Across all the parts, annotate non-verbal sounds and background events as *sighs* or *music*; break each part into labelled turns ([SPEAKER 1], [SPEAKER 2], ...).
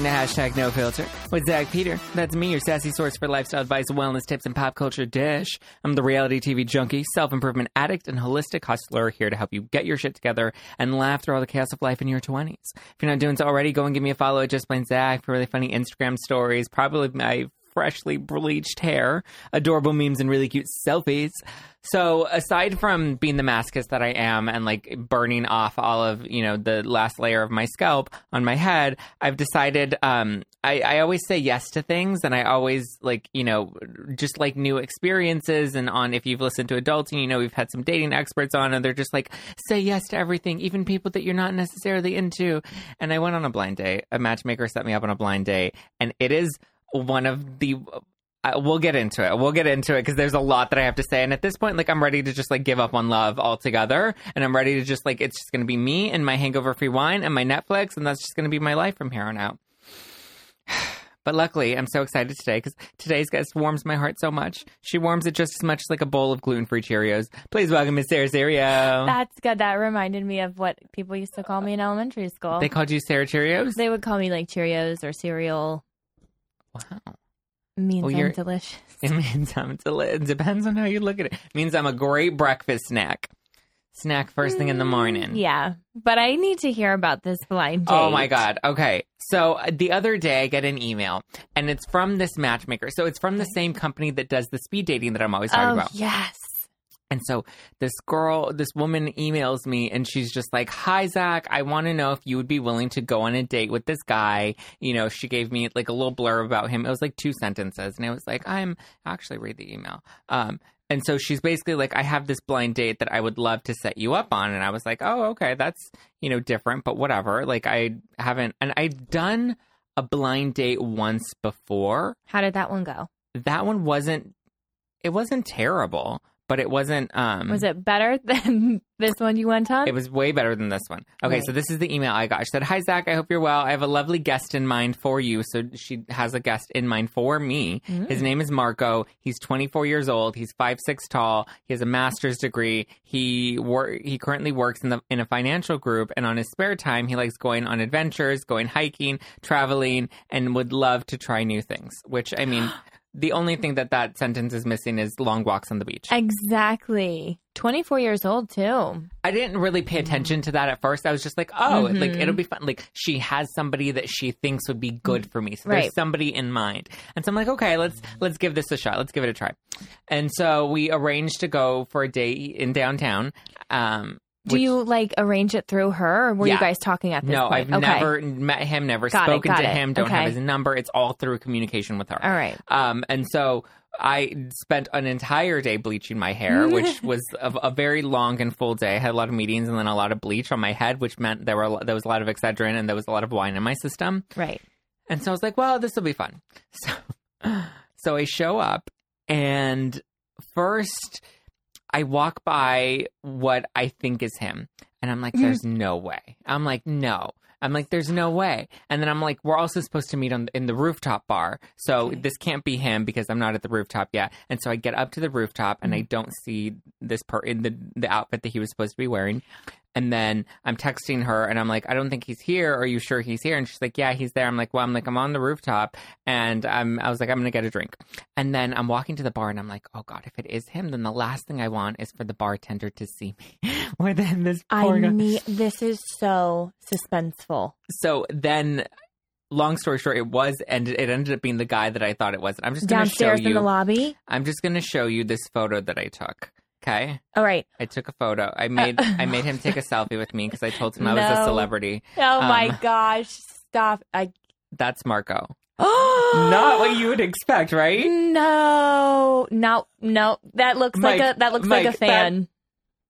[SPEAKER 1] Listening to hashtag no filter with Zach Peter. That's me, your sassy source for lifestyle advice, wellness tips, and pop culture dish. I'm the reality TV junkie, self improvement addict, and holistic hustler here to help you get your shit together and laugh through all the chaos of life in your 20s. If you're not doing so already, go and give me a follow at Just Plain Zach for really funny Instagram stories, probably my freshly bleached hair, adorable memes, and really cute selfies. So aside from being the masochist that I am and like burning off all of you know the last layer of my scalp on my head, I've decided um, I, I always say yes to things, and I always like you know just like new experiences. And on if you've listened to adults and you know we've had some dating experts on, and they're just like say yes to everything, even people that you're not necessarily into. And I went on a blind date. A matchmaker set me up on a blind date, and it is one of the uh, we'll get into it. We'll get into it because there's a lot that I have to say. And at this point, like, I'm ready to just like give up on love altogether. And I'm ready to just like, it's just going to be me and my hangover free wine and my Netflix. And that's just going to be my life from here on out. *sighs* But luckily, I'm so excited today because today's guest warms my heart so much. She warms it just as much as like a bowl of gluten free Cheerios. Please welcome Miss Sarah Serio.
[SPEAKER 2] That's good. That reminded me of what people used to call me in elementary school.
[SPEAKER 1] They called you Sarah Cheerios?
[SPEAKER 2] They would call me like Cheerios or cereal.
[SPEAKER 1] Wow.
[SPEAKER 2] Means
[SPEAKER 1] Well,
[SPEAKER 2] I'm delicious. *laughs*
[SPEAKER 1] It means I'm deli- It depends on how you look at it. It means I'm a great breakfast snack. Snack first thing in the morning.
[SPEAKER 2] Yeah, but I need to hear about this blind date.
[SPEAKER 1] Oh my God. Okay. So uh, the other day I get an email and it's from this matchmaker. So it's from the same company that does the speed dating that I'm always talking
[SPEAKER 2] Oh
[SPEAKER 1] about.
[SPEAKER 2] yes.
[SPEAKER 1] And so this girl, this woman emails me and she's just like, Hi, Zach. I want to know if you would be willing to go on a date with this guy. You know, she gave me like a little blurb about him. It was like two sentences. And it was like, I'm actually read the email. Um, and so she's basically like, I have this blind date that I would love to set you up on. And I was like, oh, okay, that's, you know, different, but whatever. Like, I haven't, and I'd done a blind date once before.
[SPEAKER 2] How did that one go?
[SPEAKER 1] That one wasn't, it wasn't terrible, but it wasn't, um,
[SPEAKER 2] Was it better *laughs* than this one you went on?
[SPEAKER 1] it was way better than this one. Okay,
[SPEAKER 2] Right.
[SPEAKER 1] so this is the email I got. She said, Hi, Zach. I hope you're well. I have a lovely guest in mind for you. So she has a guest in mind for me. His name is Marco. He's 24 years old. He's five six tall. He has a master's degree. He wor- he currently works in the in a financial group, and on his spare time, he likes going on adventures, going hiking, traveling, and would love to try new things. Which I mean, *gasps* *gasps* *gasps* the only thing that that sentence is missing is long walks on the beach.
[SPEAKER 2] exactly. 24 years old too.
[SPEAKER 1] I didn't really pay attention to that at first. I was just like, oh,
[SPEAKER 2] Mm-hmm.
[SPEAKER 1] like it'll be fun. Like she has somebody that she thinks would be good for me. So
[SPEAKER 2] Right.
[SPEAKER 1] there's somebody in mind. And so I'm like, okay, let's let's give this a shot. Let's give it a try. And so we arranged to go for a date in downtown. Um
[SPEAKER 2] Do
[SPEAKER 1] which-
[SPEAKER 2] you like arrange it through her, or were
[SPEAKER 1] Yeah.
[SPEAKER 2] you guys talking at this
[SPEAKER 1] No,
[SPEAKER 2] point?
[SPEAKER 1] I've
[SPEAKER 2] okay.
[SPEAKER 1] never met him, never
[SPEAKER 2] Got
[SPEAKER 1] spoken
[SPEAKER 2] got
[SPEAKER 1] to
[SPEAKER 2] it.
[SPEAKER 1] him, don't
[SPEAKER 2] Okay.
[SPEAKER 1] have his number. It's all through communication with her.
[SPEAKER 2] All right.
[SPEAKER 1] Um, and so I spent an entire day bleaching my hair, which *laughs* was a, a very long and full day. I had a lot of meetings and then a lot of bleach on my head, which meant there were there was a lot of Excedrin and there was a lot of wine in my system.
[SPEAKER 2] Right.
[SPEAKER 1] And so I was like, well, this will be fun. *laughs* So, so I show up and first I walk by what I think is him. And I'm like, there's no way. I'm like, no. I'm like, there's no way. And then I'm like, we're also supposed to meet on in the rooftop bar. So
[SPEAKER 2] Okay.
[SPEAKER 1] this can't be him because I'm not at the rooftop yet. And so I get up to the rooftop and
[SPEAKER 2] Mm-hmm.
[SPEAKER 1] I don't see this part in the the outfit that he was supposed to be wearing. And then I'm texting her and I'm like, I don't think he's here. Are you sure he's here? And she's like, Yeah, he's there. I'm like, Well, I'm like, I'm on the rooftop. And I'm, I was like, I'm going to get a drink. And then I'm walking to the bar and I'm like, Oh God, if it is him, then the last thing I want is for the bartender to see me *laughs* more than this
[SPEAKER 2] I need. This is so suspenseful.
[SPEAKER 1] So then, long story short, it was, and it ended up being the guy that I thought it was. I'm just going to show
[SPEAKER 2] Downstairs in the lobby.
[SPEAKER 1] I'm just going to show you this photo that I took. Okay.
[SPEAKER 2] All right.
[SPEAKER 1] I took a photo. I made I made him take a selfie with me because I told him I was a *laughs* celebrity.
[SPEAKER 2] Oh my
[SPEAKER 1] Um,
[SPEAKER 2] gosh! Stop. I.
[SPEAKER 1] That's Marco. *gasps* Not what you would expect, right?
[SPEAKER 2] No, no, no. That looks
[SPEAKER 1] Mike,
[SPEAKER 2] like a that looks like a fan.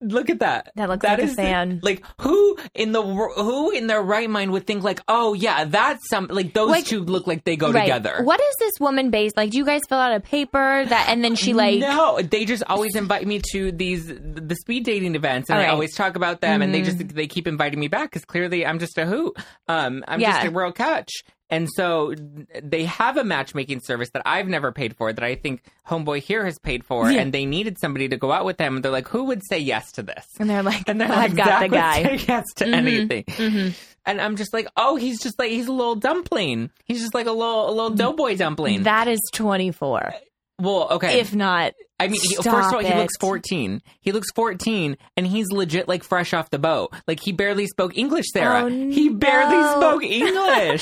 [SPEAKER 1] Look at that.
[SPEAKER 2] That looks like a
[SPEAKER 1] is-
[SPEAKER 2] fan.
[SPEAKER 1] Like who in the who in their right mind would think like, oh yeah, that's some like those
[SPEAKER 2] Like-
[SPEAKER 1] two look like they go
[SPEAKER 2] right.
[SPEAKER 1] together.
[SPEAKER 2] What is this woman based? Like, do you guys fill out a paper that, and then she like?
[SPEAKER 1] no, they just always invite me to these the speed dating events, and
[SPEAKER 2] All
[SPEAKER 1] I
[SPEAKER 2] right.
[SPEAKER 1] always talk about them, and they just they keep inviting me back because clearly I'm just a hoot. Um, I'm just a real catch, and so they have a matchmaking service that I've never paid for that I think Homeboy here has paid for,
[SPEAKER 2] Yeah.
[SPEAKER 1] and they needed somebody to go out with them, and they're like, who would say yes to this?
[SPEAKER 2] And they're like,
[SPEAKER 1] And they're
[SPEAKER 2] I've
[SPEAKER 1] like,
[SPEAKER 2] got
[SPEAKER 1] Zach
[SPEAKER 2] the
[SPEAKER 1] would
[SPEAKER 2] guy.
[SPEAKER 1] say yes to mm-hmm. anything. Mm-hmm. and I'm just like, oh, he's just like he's a little dumpling. He's just like a little a little mm-hmm. doughboy dumpling.
[SPEAKER 2] That is 24.
[SPEAKER 1] Well, okay.
[SPEAKER 2] If not,
[SPEAKER 1] I mean, he, first of all, he
[SPEAKER 2] it.
[SPEAKER 1] looks 14. He looks 14, and he's legit like fresh off the boat. Like he barely spoke English, Sarah.
[SPEAKER 2] Oh,
[SPEAKER 1] he barely spoke *laughs*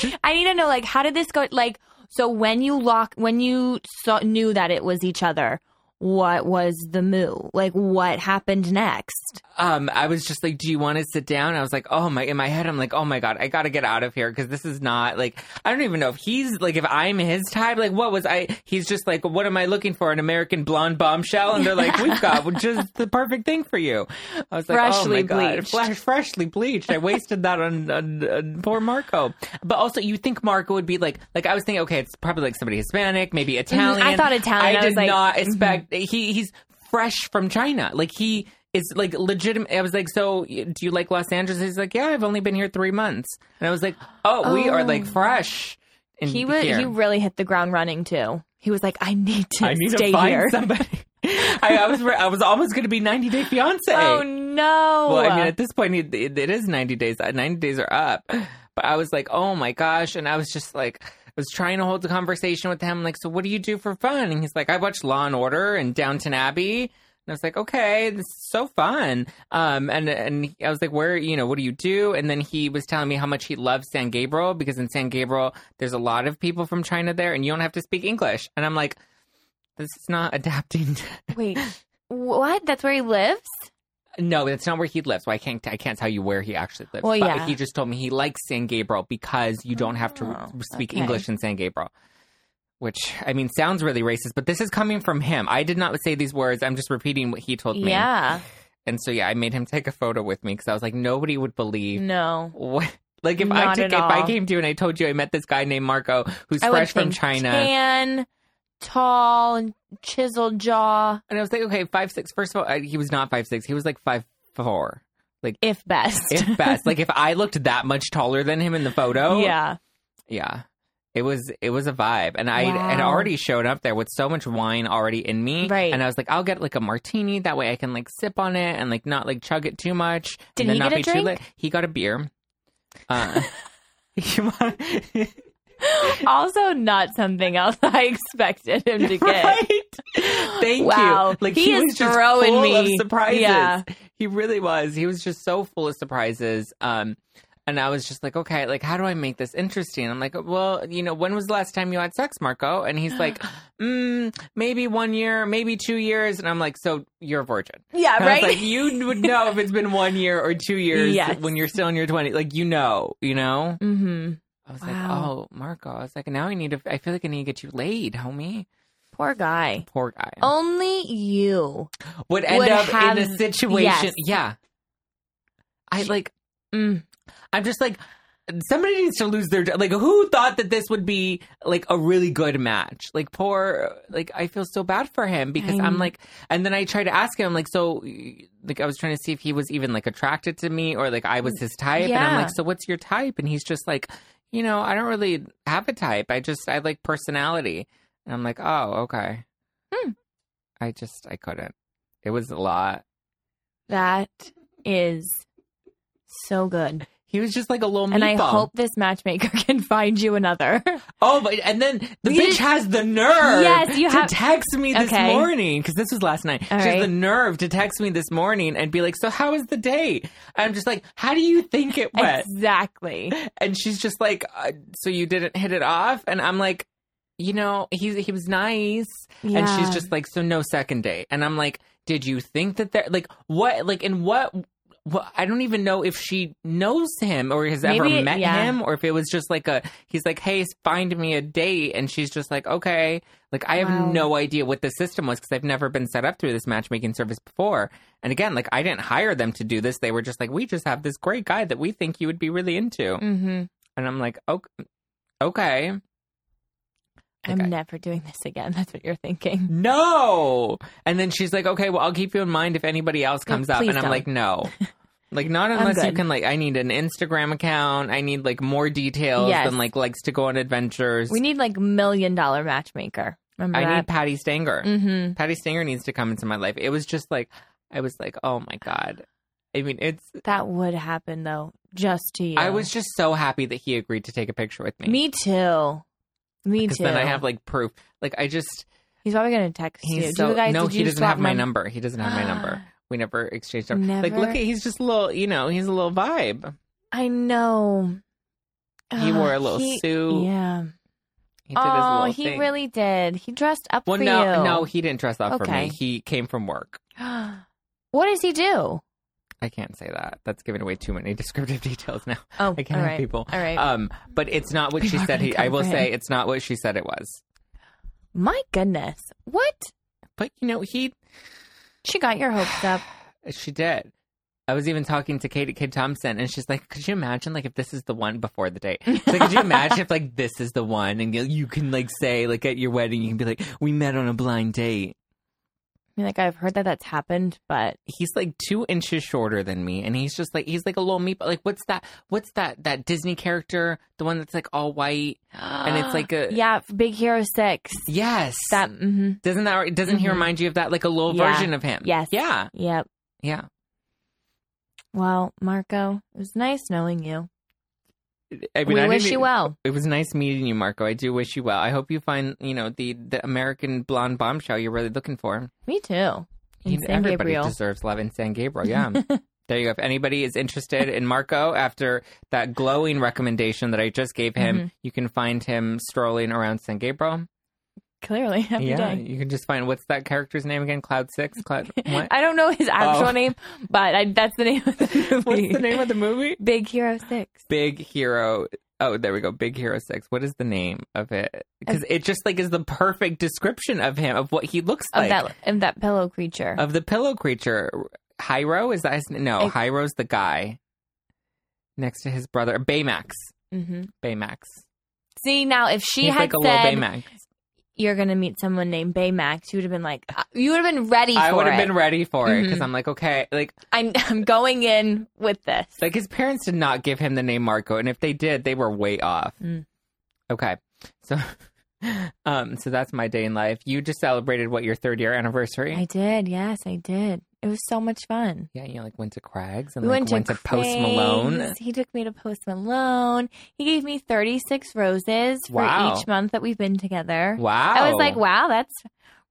[SPEAKER 1] English. *laughs*
[SPEAKER 2] I need to know like how did this go like so when you lock when you saw, knew that it was each other, what was the move? Like what happened next?
[SPEAKER 1] um, I was just like, "Do you want to sit down?" I was like, "Oh my!" In my head, I'm like, "Oh my god, I got to get out of here because this is not like I don't even know if he's like if I'm his type. Like, what was I? He's just like, what am I looking for? An American blonde bombshell? And they're like, we've *laughs* got just the perfect thing for you. I was like, oh my
[SPEAKER 2] Freshly
[SPEAKER 1] god,
[SPEAKER 2] bleached.
[SPEAKER 1] Flash, freshly bleached. I wasted that on, on, on poor Marco. But also, you think Marco would be like, like I was thinking, okay, it's probably like somebody Hispanic, maybe Italian.
[SPEAKER 2] I thought Italian.
[SPEAKER 1] I
[SPEAKER 2] I
[SPEAKER 1] did
[SPEAKER 2] was like,
[SPEAKER 1] not
[SPEAKER 2] mhm.
[SPEAKER 1] expect he he's fresh from China. Like he is like legitimate. I was like, so do you like Los Angeles? He's like, yeah, I've only been here three months, and I was like, oh, we are like fresh. In
[SPEAKER 2] He was
[SPEAKER 1] here.
[SPEAKER 2] he really hit the ground running too. He was like, I need to
[SPEAKER 1] I need
[SPEAKER 2] stay
[SPEAKER 1] to
[SPEAKER 2] here. *laughs*
[SPEAKER 1] somebody. I, I was I was almost going to be 90 Day Fiance.
[SPEAKER 2] Oh no!
[SPEAKER 1] Well, I mean, at this point, it, it is 90 days. Uh, 90 days are up. But I was like, oh my gosh. And I was just like, was trying to hold the conversation with him. Like, so what do you do for fun? And he's like, I watch Law and Order and Downton Abbey. And I was like, okay, this is so fun. Um, and and I was like, where, you know, what do you do? And then he was telling me how much he loves San Gabriel because in San Gabriel, there's a lot of people from China there, and you don't have to speak English. And I'm like, this is not *laughs* adapting.
[SPEAKER 2] Wait, what? That's where he lives?
[SPEAKER 1] No, that's not where he lives. So I can't. I can't tell you where he actually lives.
[SPEAKER 2] Well,
[SPEAKER 1] but
[SPEAKER 2] yeah.
[SPEAKER 1] he just told me he likes San Gabriel because you don't have to
[SPEAKER 2] Oh,
[SPEAKER 1] speak
[SPEAKER 2] okay.
[SPEAKER 1] English in San Gabriel. Which I mean sounds really racist, but this is coming from him. I did not say these words. I'm just repeating what he told me.
[SPEAKER 2] Yeah.
[SPEAKER 1] And so yeah, I made him take a photo with me because I was like, nobody would believe.
[SPEAKER 2] No.
[SPEAKER 1] What, like if I took, if I came to you and I told you I met this guy named Marco who's
[SPEAKER 2] I
[SPEAKER 1] fresh from China,
[SPEAKER 2] Tan, tall, and chiseled jaw,
[SPEAKER 1] and I was like, okay, five six. First of all, I, he was not five six. He was like five four.
[SPEAKER 2] Like if best.
[SPEAKER 1] if *laughs* best. like if I looked that much taller than him in the photo,
[SPEAKER 2] yeah.
[SPEAKER 1] yeah, it was it was a vibe, and I had already showed up there with so much wine already in me,
[SPEAKER 2] Right.
[SPEAKER 1] And I was like, I'll get like a martini that way I can like sip on it and like not like chug it too much.
[SPEAKER 2] Did
[SPEAKER 1] and then
[SPEAKER 2] he
[SPEAKER 1] not
[SPEAKER 2] get a
[SPEAKER 1] be too
[SPEAKER 2] drink?
[SPEAKER 1] He got a beer. Uh, *laughs* *laughs* *laughs*
[SPEAKER 2] Also, not something else *laughs* I expected him to *laughs* get.
[SPEAKER 1] right? Thank
[SPEAKER 2] Wow.
[SPEAKER 1] you. Like
[SPEAKER 2] He
[SPEAKER 1] he,
[SPEAKER 2] is
[SPEAKER 1] was just
[SPEAKER 2] throwing
[SPEAKER 1] full of
[SPEAKER 2] me-
[SPEAKER 1] surprises.
[SPEAKER 2] Yeah.
[SPEAKER 1] He really was. He was just so full of surprises. Um, and I was just like, okay, like how do I make this interesting? I'm like, well, you know, when was the last time you had sex, Marco? And he's like, *gasps* mm, maybe one year, maybe two years. And I'm like, so you're a virgin.
[SPEAKER 2] Yeah,
[SPEAKER 1] And
[SPEAKER 2] right?
[SPEAKER 1] like, you would know if it's been one year or two years
[SPEAKER 2] Yes.
[SPEAKER 1] when you're still in your 20s. Like, you know, you know.
[SPEAKER 2] mm-hmm.
[SPEAKER 1] I was
[SPEAKER 2] Wow.
[SPEAKER 1] like, oh, Marco. I was like, now I need to. I feel like I need to get you laid, homie.
[SPEAKER 2] Poor guy.
[SPEAKER 1] Poor guy.
[SPEAKER 2] Only you.
[SPEAKER 1] would end
[SPEAKER 2] would
[SPEAKER 1] up
[SPEAKER 2] have-
[SPEAKER 1] in a situation.
[SPEAKER 2] yes.
[SPEAKER 1] Yeah. I like.
[SPEAKER 2] Mm.
[SPEAKER 1] I'm just like. Somebody needs to lose their like. Who thought that this would be like a really good match? Like poor, like I feel so bad for him because
[SPEAKER 2] I-
[SPEAKER 1] I'm like, and then I tried to ask him like, so like I was trying to see if he was even like attracted to me or like I was his type, and I'm
[SPEAKER 2] Yeah.
[SPEAKER 1] like, so what's your type? And he's just like, you know, I don't really have a type. I just I like personality, and I'm like, oh okay.
[SPEAKER 2] Hmm.
[SPEAKER 1] I just I couldn't. It was a lot.
[SPEAKER 2] That is so good.
[SPEAKER 1] He was just like a little
[SPEAKER 2] And I hope this matchmaker *laughs* can find you another.
[SPEAKER 1] Oh, but and then the
[SPEAKER 2] You
[SPEAKER 1] bitch
[SPEAKER 2] just-
[SPEAKER 1] has the nerve.
[SPEAKER 2] Yes, you
[SPEAKER 1] to
[SPEAKER 2] have-
[SPEAKER 1] text me this
[SPEAKER 2] Okay.
[SPEAKER 1] morning because this was last night.
[SPEAKER 2] All
[SPEAKER 1] she has the nerve to text me this morning and be like, "So how was the date?" I'm just like, "How do you think it went?"
[SPEAKER 2] exactly.
[SPEAKER 1] And she's just like, uh, "So you didn't hit it off?" And I'm like, "You know, he he was nice." And she's just like, "So no second date?" And I'm like, "Did you think that there like what like in what?" Well, I don't even know if she knows him or has ever met
[SPEAKER 2] yeah.
[SPEAKER 1] him or if it was just like a he's like, "Hey, find me a date," and she's just like, "Okay." Like I have no idea what the system was because I've never been set up through this matchmaking service before. And again, like I didn't hire them to do this; they were just like, "We just have this great guy that we think you would be really into,"
[SPEAKER 2] hmm
[SPEAKER 1] and I'm like, "Okay." Okay.
[SPEAKER 2] I'm never doing this again. *laughs* That's what you're thinking.
[SPEAKER 1] No. And then she's like, okay, well, I'll keep you in mind if anybody else comes up. And I'm
[SPEAKER 2] don't.
[SPEAKER 1] like, no. *laughs* Like, not unless you can, like, I need an Instagram account. I need, like, more details
[SPEAKER 2] Yes.
[SPEAKER 1] than, like, likes to go on adventures.
[SPEAKER 2] We need like million dollar matchmaker. Remember
[SPEAKER 1] I need
[SPEAKER 2] that?
[SPEAKER 1] Patti Stanger.
[SPEAKER 2] mm-hmm.
[SPEAKER 1] Patti Stanger needs to come into my life. It was just like, I was like, oh my God. I mean, it's,
[SPEAKER 2] That would happen though. just to you.
[SPEAKER 1] I was just so happy that he agreed to take a picture with me.
[SPEAKER 2] Me too. Me too.
[SPEAKER 1] then I have like proof. Like I just
[SPEAKER 2] He's probably gonna text you.
[SPEAKER 1] he's
[SPEAKER 2] Do
[SPEAKER 1] so
[SPEAKER 2] you guys,
[SPEAKER 1] no, he
[SPEAKER 2] you
[SPEAKER 1] doesn't have my
[SPEAKER 2] num-
[SPEAKER 1] number. He doesn't have my number. *gasps* We never exchanged number. Like
[SPEAKER 2] Never?
[SPEAKER 1] look at he's just a little you know, he's a little vibe.
[SPEAKER 2] I know.
[SPEAKER 1] He wore a little
[SPEAKER 2] he-
[SPEAKER 1] suit.
[SPEAKER 2] Yeah.
[SPEAKER 1] He did his
[SPEAKER 2] oh, he
[SPEAKER 1] thing.
[SPEAKER 2] really did. He dressed up
[SPEAKER 1] Well
[SPEAKER 2] for
[SPEAKER 1] no
[SPEAKER 2] you.
[SPEAKER 1] no, he didn't dress up for me. He came from work. *gasps*
[SPEAKER 2] what does he do?
[SPEAKER 1] I can't say that. That's giving away too many *laughs* descriptive details now.
[SPEAKER 2] Oh,
[SPEAKER 1] I can't
[SPEAKER 2] all
[SPEAKER 1] have people.
[SPEAKER 2] All right.
[SPEAKER 1] Um, but it's not what
[SPEAKER 2] People
[SPEAKER 1] she said. He, I will say it's not what she said it was.
[SPEAKER 2] My goodness. What?
[SPEAKER 1] But you know, he
[SPEAKER 2] She got your hopes up. *sighs*
[SPEAKER 1] she did. I was even talking to Katie Kid Thompson, and she's like, "Could you imagine like if this is the one before the date? She's like, could you imagine *laughs* if like this is the one, and you, you can like say like at your wedding, you can be like, we met on a blind date.
[SPEAKER 2] Mean, like I've heard that that's happened, but
[SPEAKER 1] He's like two inches shorter than me, and he's just like he's like a little meat. But like what's that? What's that? That Disney character, the one that's like all white, and it's like a *gasps*
[SPEAKER 2] yeah, Big Hero Six.
[SPEAKER 1] yes.
[SPEAKER 2] That. Mm-hmm.
[SPEAKER 1] doesn't that doesn't he
[SPEAKER 2] Mhm.
[SPEAKER 1] remind you of that? Like a little
[SPEAKER 2] Yeah.
[SPEAKER 1] version of him.
[SPEAKER 2] Yes.
[SPEAKER 1] Yeah.
[SPEAKER 2] Yep.
[SPEAKER 1] Yeah.
[SPEAKER 2] Well, Marco, it was nice knowing you.
[SPEAKER 1] I mean,
[SPEAKER 2] we
[SPEAKER 1] I
[SPEAKER 2] wish you well.
[SPEAKER 1] It was nice meeting you, Marco. I do wish you well. I hope you find, you know, the the American blonde bombshell you're really looking for.
[SPEAKER 2] Me too. In
[SPEAKER 1] You- Everybody
[SPEAKER 2] Gabriel.
[SPEAKER 1] deserves love in San Gabriel. Yeah. *laughs* there you go. If anybody is interested in Marco after that glowing recommendation that I just gave him,
[SPEAKER 2] Mhm.
[SPEAKER 1] you can find him strolling around San Gabriel.
[SPEAKER 2] Clearly, *laughs* every day.
[SPEAKER 1] yeah, you can just find what's that character's name again? Cloud Six. Cloud. *laughs* What?
[SPEAKER 2] I don't know his actual
[SPEAKER 1] Oh.
[SPEAKER 2] name, but I, that's the name of the *laughs* movie.
[SPEAKER 1] What's the name of the movie?
[SPEAKER 2] Big Hero Six.
[SPEAKER 1] Big Hero. Oh, there we go. Big Hero Six. What is the name of it? Because it just like is the perfect description of him of what he looks
[SPEAKER 2] Of
[SPEAKER 1] like
[SPEAKER 2] that of that pillow creature.
[SPEAKER 1] of the pillow creature. Hiro is that his no?
[SPEAKER 2] I-
[SPEAKER 1] Hiro's the guy next to his brother Baymax.
[SPEAKER 2] hmm
[SPEAKER 1] Baymax.
[SPEAKER 2] See now, if she
[SPEAKER 1] He's
[SPEAKER 2] had
[SPEAKER 1] like a little
[SPEAKER 2] said
[SPEAKER 1] Baymax.
[SPEAKER 2] You're gonna meet someone named Baymax, you would have been like, uh, you would have been ready.
[SPEAKER 1] I would have been ready for it because
[SPEAKER 2] Mhm.
[SPEAKER 1] I'm like, okay, like
[SPEAKER 2] I'm I'm going in with this.
[SPEAKER 1] like his parents did not give him the name Marco, and if they did, they were way off.
[SPEAKER 2] Mm.
[SPEAKER 1] Okay, so *laughs* um, so that's my day in life. You just celebrated what your third year anniversary.
[SPEAKER 2] I did. Yes, I did. It was so much fun.
[SPEAKER 1] Yeah, you know, like went to Craig's and
[SPEAKER 2] We
[SPEAKER 1] like
[SPEAKER 2] went to,
[SPEAKER 1] Post Malone.
[SPEAKER 2] He took me to Post Malone. He gave me 36 roses for each month that we've been together.
[SPEAKER 1] Wow.
[SPEAKER 2] I was like, wow, that's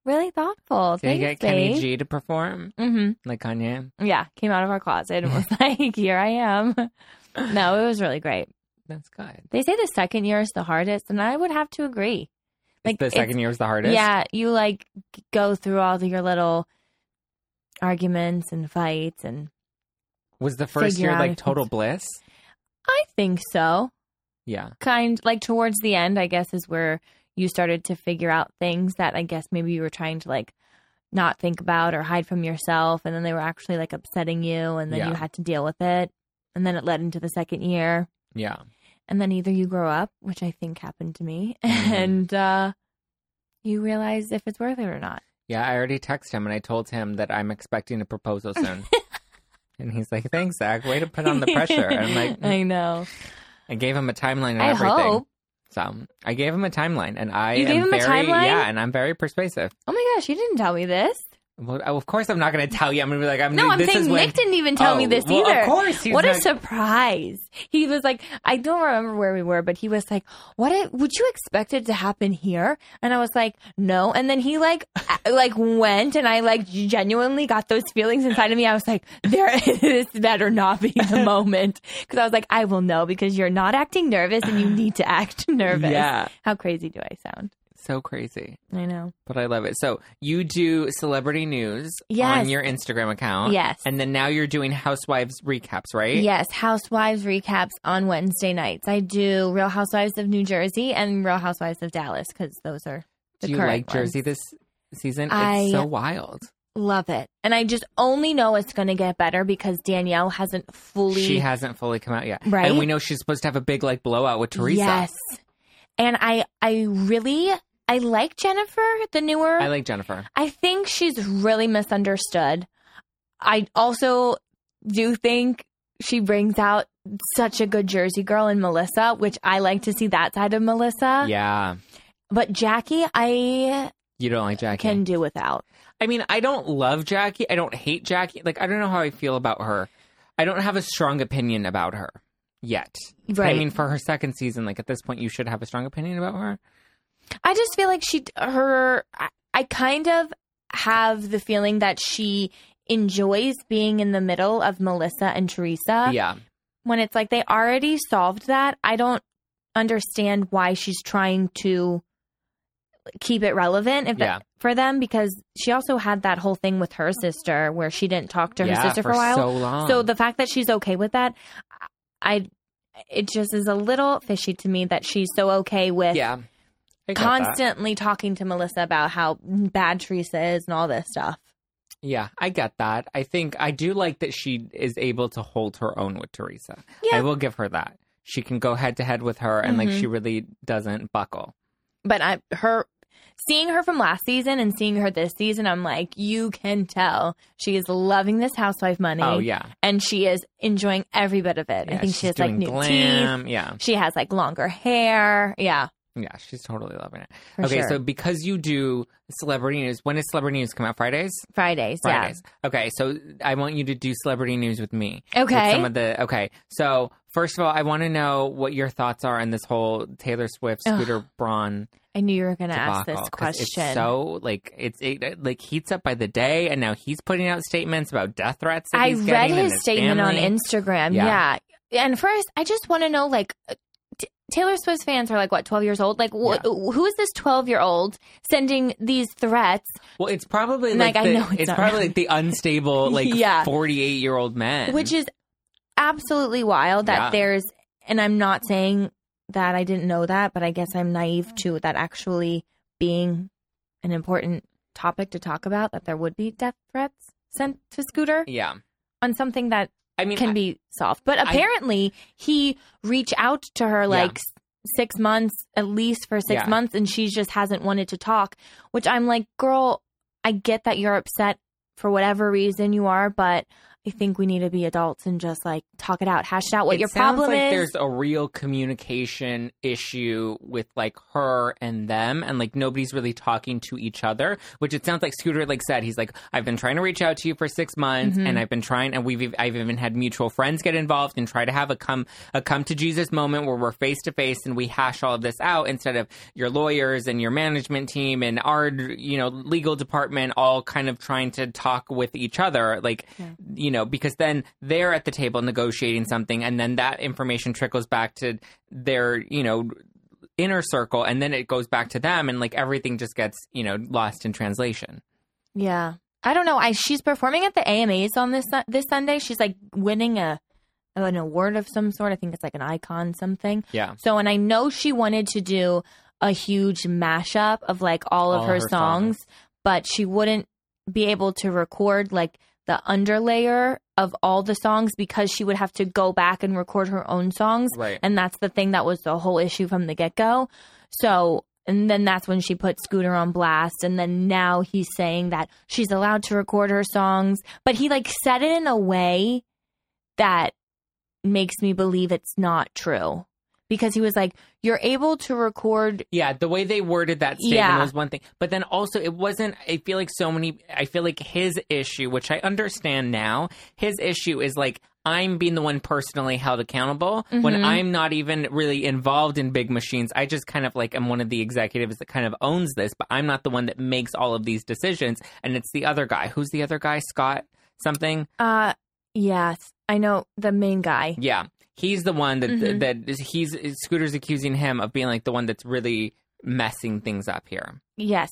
[SPEAKER 2] really thoughtful.
[SPEAKER 1] Did you
[SPEAKER 2] Thanks,
[SPEAKER 1] get Kenny
[SPEAKER 2] babe.
[SPEAKER 1] G to perform
[SPEAKER 2] hmm
[SPEAKER 1] like Kanye?
[SPEAKER 2] Yeah, came out of our closet and was *laughs* like, here I am. No, it was really great.
[SPEAKER 1] That's good.
[SPEAKER 2] They say the second year is the hardest, and I would have to agree.
[SPEAKER 1] Like the second year was the hardest.
[SPEAKER 2] Yeah, you like go through all your little arguments and fights, and
[SPEAKER 1] Was the first year like total bliss?
[SPEAKER 2] I think so.
[SPEAKER 1] Yeah.
[SPEAKER 2] Kind like towards the end, I guess, is where you started to figure out things that I guess maybe you were trying to like not think about or hide from yourself, and then they were actually like upsetting you, and then
[SPEAKER 1] Yeah.
[SPEAKER 2] you had to deal with it, and then it led into the second year.
[SPEAKER 1] Yeah.
[SPEAKER 2] and then either you grow up, which I think happened to me, *laughs*
[SPEAKER 1] Mhm.
[SPEAKER 2] and uh, you realize if it's worth it or not.
[SPEAKER 1] Yeah, I already texted him and I told him that I'm expecting a proposal soon. *laughs* and he's like, "Thanks, Zach. Way to put on the *laughs* pressure." And I'm like,
[SPEAKER 2] I mm. know.
[SPEAKER 1] I gave him a timeline and
[SPEAKER 2] I
[SPEAKER 1] everything.
[SPEAKER 2] hope.
[SPEAKER 1] So I gave him a timeline, and I
[SPEAKER 2] You
[SPEAKER 1] am
[SPEAKER 2] gave him a timeline?
[SPEAKER 1] yeah, and I'm very persuasive.
[SPEAKER 2] Oh my gosh, you didn't tell me this.
[SPEAKER 1] Well, of course, I'm not going to tell you. I'm going to be like, I'm.
[SPEAKER 2] No, I'm saying
[SPEAKER 1] is when...
[SPEAKER 2] Nick didn't even tell me
[SPEAKER 1] Oh,
[SPEAKER 2] this
[SPEAKER 1] well,
[SPEAKER 2] either.
[SPEAKER 1] Of course,
[SPEAKER 2] What a surprise! He was like, I don't remember where we were, but he was like, "What it, would you expect it to happen here?" And I was like, "No." And then he like, like went, and I like genuinely got those feelings inside of me. I was like, "There, *laughs* this better not be the *laughs* moment," because I was like, "I will know because you're not acting nervous, and you need to act nervous."
[SPEAKER 1] Yeah,
[SPEAKER 2] How crazy do I sound?
[SPEAKER 1] So crazy,
[SPEAKER 2] I know.
[SPEAKER 1] but I love it. So you do celebrity news
[SPEAKER 2] Yes.
[SPEAKER 1] on your Instagram account,
[SPEAKER 2] Yes.
[SPEAKER 1] and then now you're doing Housewives recaps, right?
[SPEAKER 2] Yes, Housewives recaps on Wednesday nights. I do Real Housewives of New Jersey and Real Housewives of Dallas because those are the
[SPEAKER 1] Do you
[SPEAKER 2] current
[SPEAKER 1] like Jersey this season?
[SPEAKER 2] I-
[SPEAKER 1] it's so wild.
[SPEAKER 2] Love it, and I just only know it's going to get better because Danielle hasn't fully.
[SPEAKER 1] She hasn't fully come out yet,
[SPEAKER 2] Right?
[SPEAKER 1] And we know she's supposed to have a big like blowout with Teresa.
[SPEAKER 2] Yes, and I I really I like Jennifer, the newer.
[SPEAKER 1] I like Jennifer.
[SPEAKER 2] I think she's really misunderstood. I also do think she brings out such a good Jersey girl in Melissa, which I like to see that side of Melissa.
[SPEAKER 1] yeah,
[SPEAKER 2] But Jackie, I
[SPEAKER 1] you don't like Jackie.
[SPEAKER 2] can do without.
[SPEAKER 1] I mean, I don't love Jackie. I don't hate Jackie. Like, I don't know how I feel about her. I don't have a strong opinion about her. yet.
[SPEAKER 2] Right.
[SPEAKER 1] I mean, for her second season, like at this point, you should have a strong opinion about her.
[SPEAKER 2] I just feel like she, her, I, I kind of have the feeling that she enjoys being in the middle of Melissa and Teresa.
[SPEAKER 1] yeah.
[SPEAKER 2] When it's like they already solved that, I don't understand why she's trying to keep it relevant if
[SPEAKER 1] Yeah.
[SPEAKER 2] for them because she also had that whole thing with her sister where she didn't talk to her
[SPEAKER 1] yeah,
[SPEAKER 2] sister for, a while.
[SPEAKER 1] so long.
[SPEAKER 2] So the fact that she's okay with that, I it just is a little fishy to me that she's so okay with
[SPEAKER 1] yeah. Get that.
[SPEAKER 2] constantly talking to Melissa about how bad Teresa is and all this stuff.
[SPEAKER 1] Yeah, I get that. I think I do like that she is able to hold her own with Teresa.
[SPEAKER 2] Yeah.
[SPEAKER 1] I will give her that. She can go head to head with her and like
[SPEAKER 2] Mhm.
[SPEAKER 1] she really doesn't buckle.
[SPEAKER 2] But I her seeing her from last season and seeing her this season, I'm like, you can tell she is loving this housewife money.
[SPEAKER 1] Oh yeah.
[SPEAKER 2] And she is enjoying every bit of it. I think she has like new
[SPEAKER 1] glam. Yeah.
[SPEAKER 2] She has like longer hair. Yeah.
[SPEAKER 1] Yeah, she's totally loving it.
[SPEAKER 2] For
[SPEAKER 1] okay,
[SPEAKER 2] sure.
[SPEAKER 1] so because you do celebrity news, when does celebrity news come out? Fridays?
[SPEAKER 2] Fridays.
[SPEAKER 1] Fridays. Okay, so I want you to do celebrity news with me.
[SPEAKER 2] Yeah.
[SPEAKER 1] With
[SPEAKER 2] Okay.
[SPEAKER 1] some of the okay. So first of all, I want to know what your thoughts are on this whole Taylor Swift
[SPEAKER 2] Ugh.
[SPEAKER 1] Scooter Braun
[SPEAKER 2] I knew you were going to ask this question.
[SPEAKER 1] It's so like it's it, like heats up by the day, and now he's putting out statements about death threats. That
[SPEAKER 2] I read
[SPEAKER 1] getting and
[SPEAKER 2] his statement
[SPEAKER 1] family.
[SPEAKER 2] on Instagram.
[SPEAKER 1] Yeah.
[SPEAKER 2] Yeah. And first, I just want to know like, uh, Taylor Swift fans are like, what, 12 years old? Like, wh-
[SPEAKER 1] Yeah.
[SPEAKER 2] who is this 12 year old sending these threats?
[SPEAKER 1] Well, it's probably
[SPEAKER 2] Like,
[SPEAKER 1] like,
[SPEAKER 2] I know it's
[SPEAKER 1] it's probably
[SPEAKER 2] really.
[SPEAKER 1] like the unstable *laughs* like
[SPEAKER 2] Yeah.
[SPEAKER 1] forty eight year old men,
[SPEAKER 2] Which is absolutely wild that
[SPEAKER 1] Yeah.
[SPEAKER 2] there's, and I'm not saying that I didn't know that, but I guess I'm naive to that actually being an important topic to talk about, that there would be death threats sent to Scooter
[SPEAKER 1] yeah.
[SPEAKER 2] on something that
[SPEAKER 1] I mean,
[SPEAKER 2] can
[SPEAKER 1] I-
[SPEAKER 2] be solved. But
[SPEAKER 1] I-
[SPEAKER 2] apparently, he reached out to her like s- six months, at least for six
[SPEAKER 1] Yeah.
[SPEAKER 2] months, and she just hasn't wanted to talk. Which I'm like, girl, I get that you're upset for whatever reason you are, but I think we need to be adults and just like talk it out, hash it out what your problem is.
[SPEAKER 1] it
[SPEAKER 2] your
[SPEAKER 1] sounds
[SPEAKER 2] problem
[SPEAKER 1] like
[SPEAKER 2] is.
[SPEAKER 1] There's a real communication issue with like her and them, and like nobody's really talking to each other. Which it sounds like Scooter like said he's like I've been trying to reach out to you for six months,
[SPEAKER 2] Mm-hmm.
[SPEAKER 1] and I've been trying, and we've I've even had mutual friends get involved and try to have a come a come to Jesus moment where we're face to face and we hash all of this out instead of your lawyers and your management team and our you know legal department all kind of trying to talk with each other like you know because then they're at the table negotiating something and then that information trickles back to their you know inner circle and then it goes back to them and like everything just gets you know lost in translation
[SPEAKER 2] yeah, I don't know. I she's performing at the AMAs on this this Sunday. She's like winning a an award of some sort. I think it's like an icon something.
[SPEAKER 1] yeah
[SPEAKER 2] So, and I know she wanted to do a huge mashup of like all of
[SPEAKER 1] All
[SPEAKER 2] her,
[SPEAKER 1] her
[SPEAKER 2] songs,
[SPEAKER 1] songs.
[SPEAKER 2] but she wouldn't be able to record like the underlayer of all the songs because she would have to go back and record her own songs.
[SPEAKER 1] right
[SPEAKER 2] And that's the thing that was the whole issue from the get go. So, and then that's when she put Scooter on blast. And then now he's saying that she's allowed to record her songs, but he like said it in a way that makes me believe it's not true. Because he was like, you're able to record.
[SPEAKER 1] Yeah, the way they worded that statement
[SPEAKER 2] Yeah.
[SPEAKER 1] was one thing. But then also, it wasn't, I feel like so many, I feel like his issue, which I understand now, his issue is like, I'm being the one personally held accountable when
[SPEAKER 2] Mhm.
[SPEAKER 1] I'm not even really involved in big machines. I just kind of like am one of the executives that kind of owns this, but I'm not the one that makes all of these decisions. And it's the other guy. Who's the other guy? Scott something?
[SPEAKER 2] Uh, yes, I know the main guy.
[SPEAKER 1] Yeah, he's the one that
[SPEAKER 2] Mhm.
[SPEAKER 1] that he's Scooter's accusing him of being like the one that's really messing things up here.
[SPEAKER 2] Yes.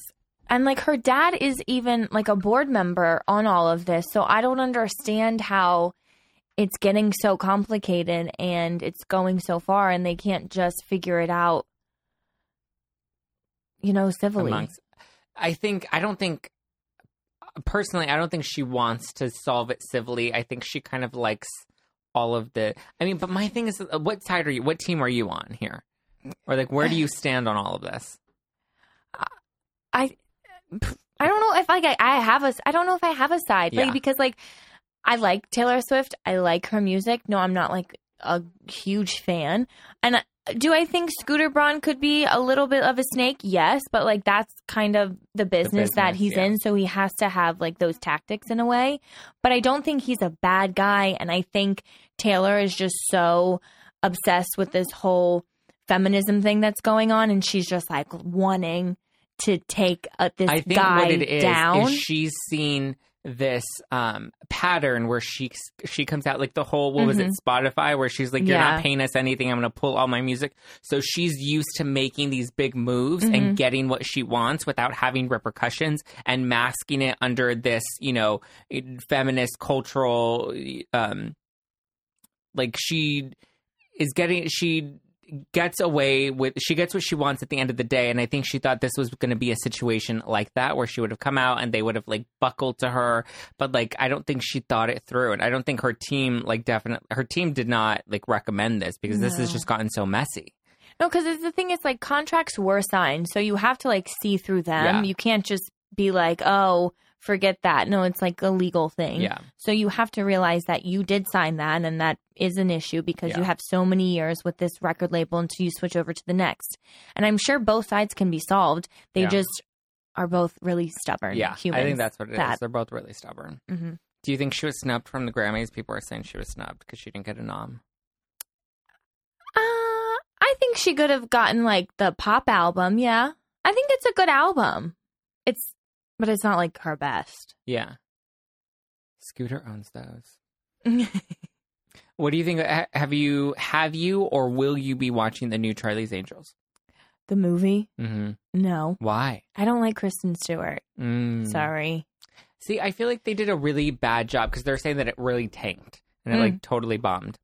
[SPEAKER 2] And like her dad is even like a board member on all of this. So I don't understand how it's getting so complicated and it's going so far and they can't just figure it out, you know, civilly.
[SPEAKER 1] amongst i think i don't think personally i don't think she wants to solve it civilly i think she kind of likes all of the i mean but my thing is uh, what side are you what team are you on here? Or like where do you stand on all of this?
[SPEAKER 2] I I don't know if like I, I have a I don't know if I have a side
[SPEAKER 1] Yeah.
[SPEAKER 2] like because like I like Taylor Swift. I like her music. No I'm not like a huge fan. And uh, do I think Scooter Braun could be a little bit of a snake? Yes but like that's kind of the business, that
[SPEAKER 1] business,
[SPEAKER 2] he's
[SPEAKER 1] yeah.
[SPEAKER 2] in. So he has to have like those tactics in a way. But I don't think he's a bad guy. And I think Taylor is just so obsessed with this whole feminism thing that's going on, and she's just like wanting to take uh, this
[SPEAKER 1] I think
[SPEAKER 2] guy
[SPEAKER 1] what it is
[SPEAKER 2] down.
[SPEAKER 1] is she's seen this um pattern where she she comes out like the whole what was it Spotify where she's like you're
[SPEAKER 2] Mm-hmm. Yeah.
[SPEAKER 1] not paying us anything I'm going to pull all my music so she's used to making these big moves
[SPEAKER 2] Mm-hmm.
[SPEAKER 1] and getting what she wants without having repercussions and masking it under this you know feminist cultural um like she is getting she gets away with she gets what she wants at the end of the day. And i think she thought this was going to be a situation like that where she would have come out and they would have like buckled to her. But like i don't think she thought it through. And i don't think her team like definitely her team did not like recommend this because this has just gotten so messy.
[SPEAKER 2] No, because the thing is, like, contracts were signed, so you have to like see through them.
[SPEAKER 1] Yeah.
[SPEAKER 2] You can't just be like, "Oh, forget that." No, it's like a legal thing.
[SPEAKER 1] yeah
[SPEAKER 2] So you have to realize that you did sign that, and that is an issue because you have so many years with this record label until you switch over to the next. And I'm sure both sides can be solved. They
[SPEAKER 1] Yeah.
[SPEAKER 2] just are both really stubborn.
[SPEAKER 1] yeah
[SPEAKER 2] humans.
[SPEAKER 1] i think that's what it is.
[SPEAKER 2] that-
[SPEAKER 1] they're both really stubborn
[SPEAKER 2] hmm
[SPEAKER 1] do you think she was snubbed from the grammys people are saying she was snubbed because she didn't get a nom
[SPEAKER 2] Uh, I think she could have gotten like the pop album. Yeah, I think it's a good album. It's, but it's not like her best.
[SPEAKER 1] yeah scooter owns *laughs* those What do you think? Have you have you or will you be watching the new Charlie's Angels?
[SPEAKER 2] the movie?
[SPEAKER 1] Mm-hmm.
[SPEAKER 2] No,
[SPEAKER 1] Why?
[SPEAKER 2] I don't like Kristen Stewart.
[SPEAKER 1] Mm.
[SPEAKER 2] Sorry.
[SPEAKER 1] See, I feel like they did a really bad job because they're saying that it really tanked and it
[SPEAKER 2] Mm.
[SPEAKER 1] like totally bombed.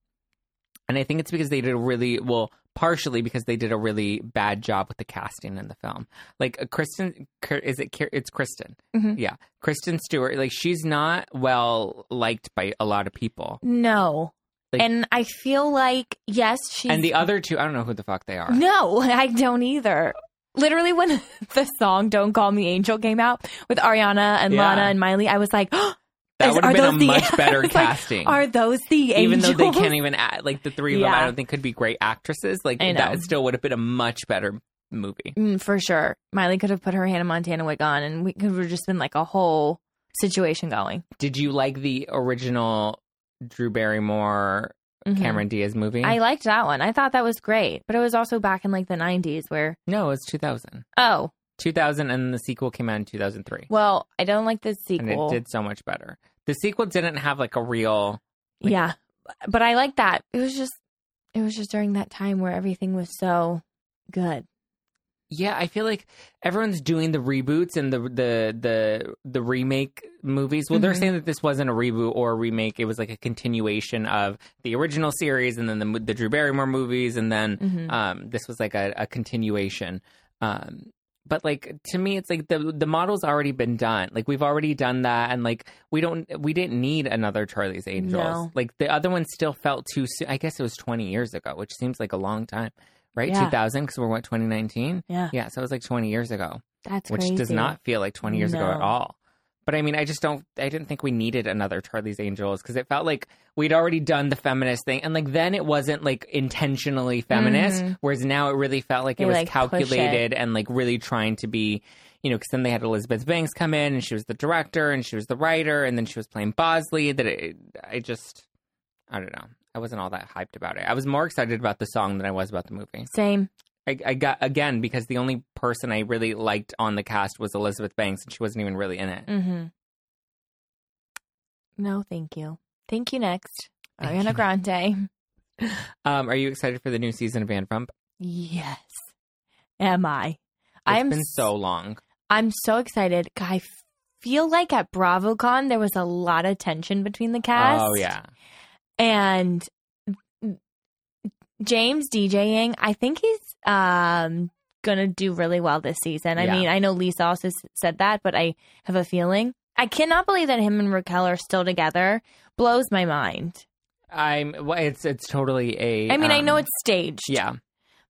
[SPEAKER 1] And I think it's because they did a really well, partially because they did a really bad job with the casting in the film. Like uh, Kristen, is it? It's Kristen.
[SPEAKER 2] Mhm.
[SPEAKER 1] Yeah, Kristen Stewart. Like she's not well liked by a lot of people.
[SPEAKER 2] No.
[SPEAKER 1] Like-
[SPEAKER 2] and I feel like yes, she
[SPEAKER 1] And the other two, I don't know who the fuck they are.
[SPEAKER 2] No, *laughs* I don't either. Literally, when *laughs* the song "Don't Call Me Angel" came out with Ariana and
[SPEAKER 1] Yeah.
[SPEAKER 2] Lana and Miley, I was like, *gasps*
[SPEAKER 1] that
[SPEAKER 2] is-
[SPEAKER 1] would have been a
[SPEAKER 2] the-
[SPEAKER 1] much better *laughs*
[SPEAKER 2] was like,
[SPEAKER 1] casting.
[SPEAKER 2] "Are those the
[SPEAKER 1] even though they can't even act like the three of them, I don't think could be great actresses. Like that still would have been a much better movie.
[SPEAKER 2] Mm, for sure, Miley could have put her Hannah Montana wig on, and we could have just been like a whole situation going.
[SPEAKER 1] Did you like the original Drew Barrymore
[SPEAKER 2] Mhm.
[SPEAKER 1] Cameron Diaz movie?
[SPEAKER 2] I liked that one. I thought that was great, but it was also back in like the '90s, where
[SPEAKER 1] no, it's 2000.
[SPEAKER 2] oh
[SPEAKER 1] 2000 and the sequel came out in 2003.
[SPEAKER 2] well, I don't like the
[SPEAKER 1] And
[SPEAKER 2] sequel.
[SPEAKER 1] it did so much better. The sequel didn't have like a real like-
[SPEAKER 2] yeah, but I like that. It was just, it was just during that time where everything was so good.
[SPEAKER 1] Yeah, I feel like everyone's doing the reboots and the the the the remake movies. Well, they're
[SPEAKER 2] Mhm.
[SPEAKER 1] saying that this wasn't a reboot or a remake; it was like a continuation of the original series, and then the the Drew Barrymore movies, and then
[SPEAKER 2] Mhm.
[SPEAKER 1] um, this was like a, a continuation. Um, but like to me, it's like the the model's already been done. Like we've already done that, and like we don't we didn't need another Charlie's Angels.
[SPEAKER 2] No.
[SPEAKER 1] Like the other one still felt too soon. I guess it was twenty years ago, which seems like a long time, right?
[SPEAKER 2] Yeah.
[SPEAKER 1] Two thousand because we're what twenty nineteen.
[SPEAKER 2] Yeah,
[SPEAKER 1] Yeah, so it was like 20 years ago,
[SPEAKER 2] that's
[SPEAKER 1] which
[SPEAKER 2] crazy.
[SPEAKER 1] does not feel like 20 years ago at all. But I mean, I just don't, I didn't think we needed another Charlie's Angels because it felt like we'd already done the feminist thing. And like then it wasn't like intentionally feminist,
[SPEAKER 2] Mhm.
[SPEAKER 1] whereas now it really felt like
[SPEAKER 2] They,
[SPEAKER 1] it was
[SPEAKER 2] like, push it.
[SPEAKER 1] calculated and like really trying to be, you know, because then they had Elizabeth Banks come in and she was the director and she was the writer and then she was playing Bosley. That it, I just, I don't know. I wasn't all that hyped about it. I was more excited about the song than I was about the movie.
[SPEAKER 2] Same.
[SPEAKER 1] I, I got again because the only person I really liked on the cast was Elizabeth Banks, and she wasn't even really in it.
[SPEAKER 2] Mm-hmm. No, thank you. Thank you. Next,
[SPEAKER 1] Thank
[SPEAKER 2] Ariana
[SPEAKER 1] you.
[SPEAKER 2] Grande. *laughs*
[SPEAKER 1] Um, are you excited for the new season of Vanderpump?
[SPEAKER 2] Yes. Am I?
[SPEAKER 1] It's
[SPEAKER 2] I'm
[SPEAKER 1] been so long.
[SPEAKER 2] I'm so excited. I feel like at BravoCon there was a lot of tension between the cast.
[SPEAKER 1] Oh yeah,
[SPEAKER 2] and James DJing, I think he's um gonna do really well this season. I
[SPEAKER 1] Yeah.
[SPEAKER 2] mean, I know Lisa also said that, but I have a feeling. I cannot believe that him and Raquel are still together. Blows my mind.
[SPEAKER 1] I'm. Well, it's it's totally a.
[SPEAKER 2] I mean, I
[SPEAKER 1] um,
[SPEAKER 2] know it's staged.
[SPEAKER 1] Yeah,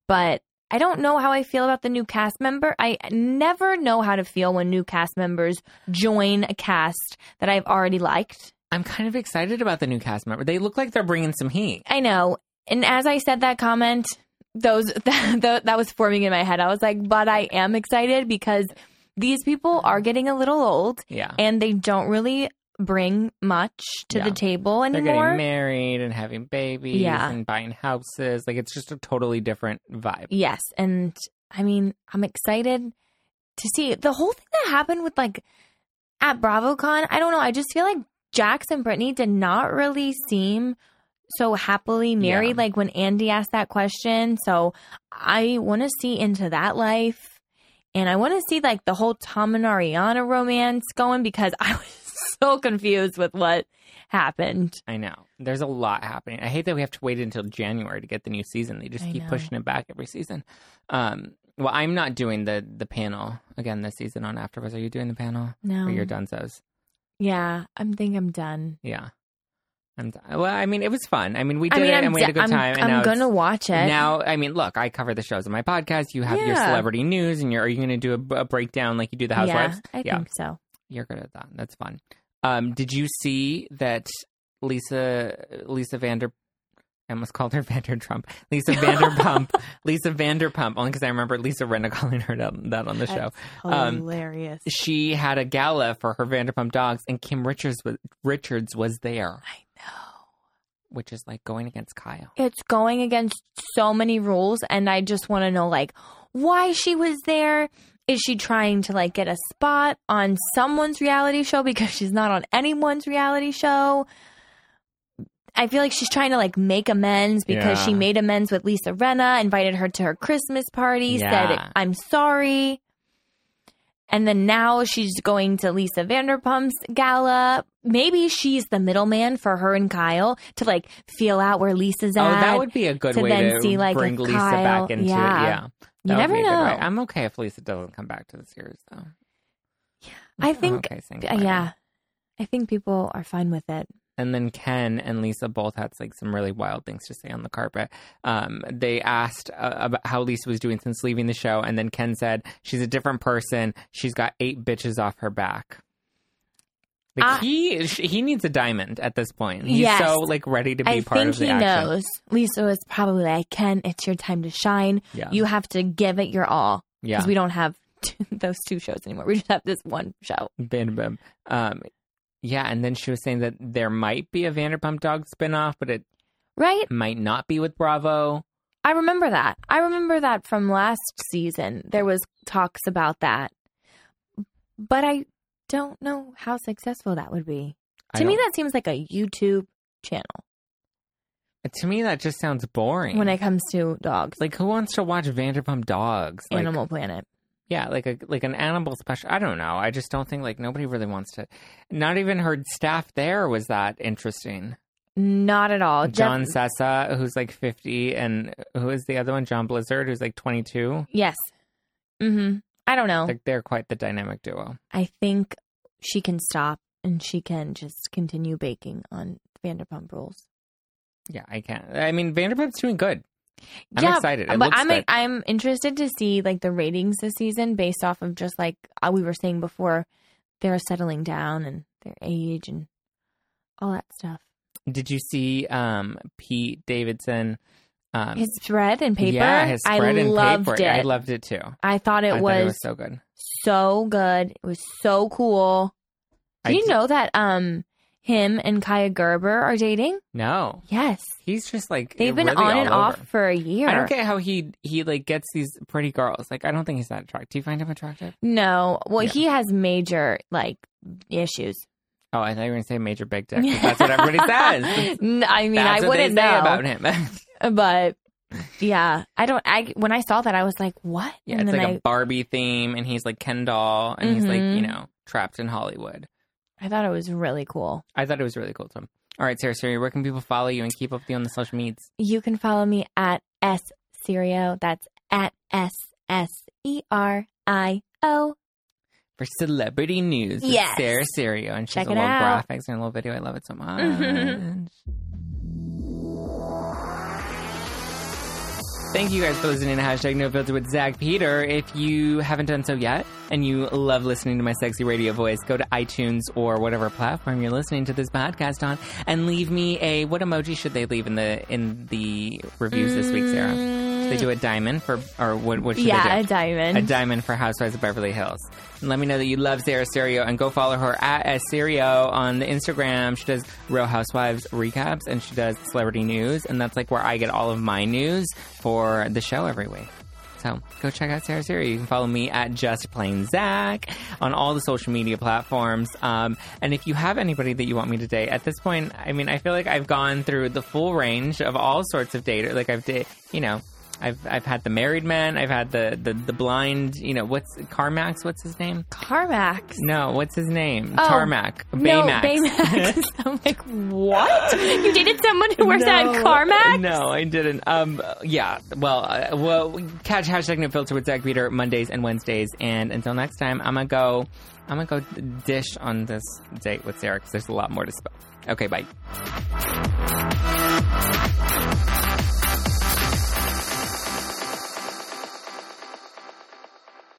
[SPEAKER 2] but I don't know how I feel about the new cast member. I never know how to feel when new cast members join a cast that I've already liked.
[SPEAKER 1] I'm kind of excited about the new cast member. They look like they're bringing some heat.
[SPEAKER 2] I know. And as I said that comment, those *laughs* that, that was forming in my head. I was like, but I am excited because these people are getting a little old
[SPEAKER 1] Yeah,
[SPEAKER 2] and they don't really bring much to
[SPEAKER 1] Yeah.
[SPEAKER 2] the table
[SPEAKER 1] They're
[SPEAKER 2] anymore.
[SPEAKER 1] getting married and having babies
[SPEAKER 2] Yeah.
[SPEAKER 1] and buying houses. Like it's just a totally different vibe.
[SPEAKER 2] Yes, and I mean, I'm excited to see the whole thing that happened with like at BravoCon. I don't know. I just feel like Jax and Brittany did not really seem so happily married.
[SPEAKER 1] Yeah.
[SPEAKER 2] Like when Andy asked that question. So I want to see into that life, and I want to see like the whole Tom and Ariana romance going because *laughs* I was so confused with what happened.
[SPEAKER 1] I know. There's a lot happening. I hate that we have to wait until January to get the new season. They just
[SPEAKER 2] I
[SPEAKER 1] keep
[SPEAKER 2] know.
[SPEAKER 1] pushing it back every season. Um, well, I'm not doing the the panel again this season on Afterwards. Are you doing the panel?
[SPEAKER 2] No,
[SPEAKER 1] Or you're done. Dunzos?
[SPEAKER 2] yeah, I'm think I'm done.
[SPEAKER 1] Yeah. I'm done. Well, I mean, it was fun. I mean, we did
[SPEAKER 2] I mean,
[SPEAKER 1] it
[SPEAKER 2] I'm
[SPEAKER 1] and we had a
[SPEAKER 2] d-
[SPEAKER 1] good
[SPEAKER 2] I'm-
[SPEAKER 1] time. and
[SPEAKER 2] I'm gonna watch it.
[SPEAKER 1] Now, I mean, look, I cover the shows on my podcast. You have your
[SPEAKER 2] Yeah.
[SPEAKER 1] celebrity news, and you're are you going to do a, a breakdown like you do the Housewives?
[SPEAKER 2] Yeah, I think so.
[SPEAKER 1] You're good at that. That's fun. Um, did you see that Lisa Lisa Vander? I almost called her *laughs* Vander Trump. Lisa *laughs* Vanderpump. Lisa Vanderpump. Only because I remember Lisa Rinna calling her that, that on the show. Um,
[SPEAKER 2] hilarious.
[SPEAKER 1] She had a gala for her Vanderpump dogs, and Kim Richards was, Richards was there,
[SPEAKER 2] I.
[SPEAKER 1] which is like going against Kyle.
[SPEAKER 2] It's going against so many rules, and I just want to know, like, why she was there. Is she trying to like get a spot on someone's reality show because she's not on anyone's reality show? I feel like she's trying to like make amends because she made amends with Lisa Rinna, invited her to her Christmas party,
[SPEAKER 1] Yeah.
[SPEAKER 2] said I'm sorry. And then now she's going to Lisa Vanderpump's gala. Maybe she's the middleman for her and Kyle to like feel out where Lisa's at.
[SPEAKER 1] Oh, that would be a good
[SPEAKER 2] to
[SPEAKER 1] way
[SPEAKER 2] then
[SPEAKER 1] to
[SPEAKER 2] see, like,
[SPEAKER 1] bring Lisa
[SPEAKER 2] Kyle-
[SPEAKER 1] back into
[SPEAKER 2] yeah.
[SPEAKER 1] it. Yeah.
[SPEAKER 2] you
[SPEAKER 1] That would
[SPEAKER 2] never
[SPEAKER 1] be a good
[SPEAKER 2] know.
[SPEAKER 1] I'm okay if Lisa doesn't come back to the series, though.
[SPEAKER 2] I
[SPEAKER 1] I'm
[SPEAKER 2] think,
[SPEAKER 1] okay
[SPEAKER 2] uh, yeah, I think people are fine with it.
[SPEAKER 1] And then Ken and Lisa both had like some really wild things to say on the carpet. Um, they asked uh, about how Lisa was doing since leaving the show, and then Ken said she's a different person. She's got eight bitches off her back. Like
[SPEAKER 2] I-
[SPEAKER 1] he he needs a diamond at this point. He's
[SPEAKER 2] Yes.
[SPEAKER 1] so like ready to be
[SPEAKER 2] I
[SPEAKER 1] part
[SPEAKER 2] think
[SPEAKER 1] of the
[SPEAKER 2] he
[SPEAKER 1] action.
[SPEAKER 2] knows. Lisa was probably like, Ken, it's your time to shine.
[SPEAKER 1] Yeah,
[SPEAKER 2] You have to give it your all
[SPEAKER 1] yeah.
[SPEAKER 2] because we don't have *laughs* those two shows anymore. We just have this one show.
[SPEAKER 1] Bam, bam. Um, yeah, and then she was saying that there might be a Vanderpump Dog spinoff, but it
[SPEAKER 2] Right?
[SPEAKER 1] might not be with Bravo.
[SPEAKER 2] I remember that. I remember that from last season. There was talks about that. But I don't know how successful that would be.
[SPEAKER 1] I
[SPEAKER 2] To me, that seems like a YouTube channel
[SPEAKER 1] to me that just sounds boring.
[SPEAKER 2] when it comes to dogs.
[SPEAKER 1] like, who wants to watch Vanderpump Dogs? Like,
[SPEAKER 2] Animal Planet.
[SPEAKER 1] Yeah, like a like an animal special. I don't know. I just don't think like nobody really wants to. Not even her staff there was that interesting.
[SPEAKER 2] Not at all.
[SPEAKER 1] John
[SPEAKER 2] Jeff-
[SPEAKER 1] Sessa, who's like fifty, and who is the other one? John Blizzard, who's like twenty two.
[SPEAKER 2] Yes. Mm-hmm. I don't know.
[SPEAKER 1] Like they're quite the dynamic duo.
[SPEAKER 2] I think she can stop and she can just continue baking on Vanderpump Rules.
[SPEAKER 1] Yeah, I can't. I mean, Vanderpump's doing good. I'm
[SPEAKER 2] yeah,
[SPEAKER 1] excited. It
[SPEAKER 2] but I'm
[SPEAKER 1] good.
[SPEAKER 2] I'm interested to see like the ratings this season based off of just like uh, we were saying before, they're settling down and their age and all that stuff.
[SPEAKER 1] Did you see um, Pete Davidson? Um,
[SPEAKER 2] His spread and paper,
[SPEAKER 1] Yeah, his
[SPEAKER 2] I
[SPEAKER 1] spread and
[SPEAKER 2] loved
[SPEAKER 1] paper.
[SPEAKER 2] it.
[SPEAKER 1] I loved it too.
[SPEAKER 2] I thought it,
[SPEAKER 1] I
[SPEAKER 2] was,
[SPEAKER 1] thought it was so good.
[SPEAKER 2] so good. It was so cool.
[SPEAKER 1] I
[SPEAKER 2] Do you
[SPEAKER 1] d-
[SPEAKER 2] know that um him and Kaia Gerber are dating?
[SPEAKER 1] No,
[SPEAKER 2] Yes.
[SPEAKER 1] he's just like
[SPEAKER 2] They've been
[SPEAKER 1] really
[SPEAKER 2] on and
[SPEAKER 1] all
[SPEAKER 2] off
[SPEAKER 1] over.
[SPEAKER 2] for a year.
[SPEAKER 1] I don't get how he he like gets these pretty girls. Like I don't think he's that attractive. Do you find him attractive?
[SPEAKER 2] No. Well,
[SPEAKER 1] Yeah.
[SPEAKER 2] he has major like issues.
[SPEAKER 1] Oh, I thought you were gonna say major big dick. That's what *laughs* everybody says. *laughs*
[SPEAKER 2] I mean,
[SPEAKER 1] That's
[SPEAKER 2] I wouldn't
[SPEAKER 1] say
[SPEAKER 2] know
[SPEAKER 1] about him. *laughs*
[SPEAKER 2] but yeah, I don't. I when I saw that, I was like, "What?"
[SPEAKER 1] yeah,
[SPEAKER 2] and
[SPEAKER 1] it's like a Barbie theme, and he's like Ken doll, and he's like you mm-hmm. know trapped in Hollywood.
[SPEAKER 2] I, thought it was really cool.
[SPEAKER 1] I thought it was really cool too. All right, Sarah, Sarah, where can people follow you and keep up with you on the social medias?
[SPEAKER 2] You can follow me at s serio. That's at s s e r i o.
[SPEAKER 1] For celebrity news,
[SPEAKER 2] Yes.
[SPEAKER 1] Sarah Serio, and she's
[SPEAKER 2] Check
[SPEAKER 1] a
[SPEAKER 2] it
[SPEAKER 1] little
[SPEAKER 2] out.
[SPEAKER 1] graphics and a little video. I love it so *laughs* much. Thank you guys for listening to hashtag No Filter with Zach Peter. If you haven't done so yet and you love listening to my sexy radio voice, go to iTunes or whatever platform you're listening to this podcast on and leave me a what emoji should they leave in the in the reviews this week, Sarah?
[SPEAKER 2] Mm, Mm,
[SPEAKER 1] They do a diamond for, or what? What should
[SPEAKER 2] yeah,
[SPEAKER 1] they
[SPEAKER 2] a
[SPEAKER 1] do?
[SPEAKER 2] diamond.
[SPEAKER 1] A diamond for Housewives of Beverly Hills. And let me know that you love Sarah Serio and go follow her at Serio on the Instagram. She does Real Housewives recaps and she does celebrity news. And that's like where I get all of my news for the show every week. So go check out Sarah Serio. You can follow me at Just Plain Zach on all the social media platforms. Um, and if you have anybody that you want me to date, at this point, I mean, I feel like I've gone through the full range of all sorts of data. Like I've, da- you know, I've I've had the married man. I've had the the, the blind. You know, what's Carmax? What's his name?
[SPEAKER 2] Carmax.
[SPEAKER 1] No, what's his name?
[SPEAKER 2] Oh,
[SPEAKER 1] Tarmac.
[SPEAKER 2] No,
[SPEAKER 1] Baymax.
[SPEAKER 2] Baymax. *laughs* I'm like, what? You dated someone who works at Carmax?
[SPEAKER 1] No, I didn't. Um, yeah. Well, uh, well, catch hashtag no filter with Zack Peter Mondays and Wednesdays. And until next time, I'm gonna go. I'm gonna go dish on this date with Sarah because there's a lot more to spill. Okay, bye.